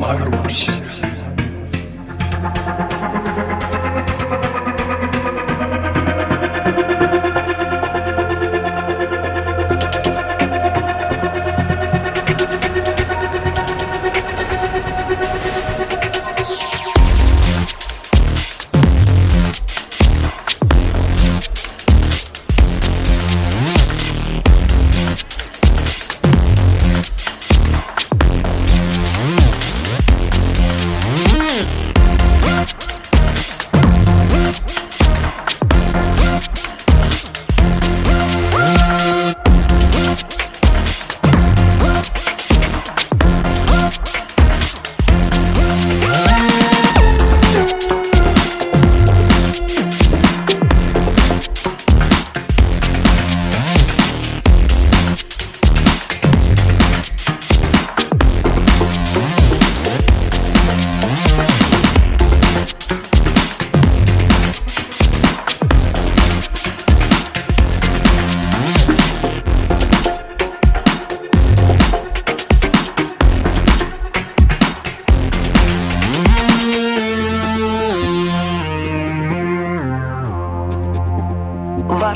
Marrocos.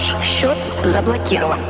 Ваш счет заблокирован.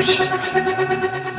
Shh.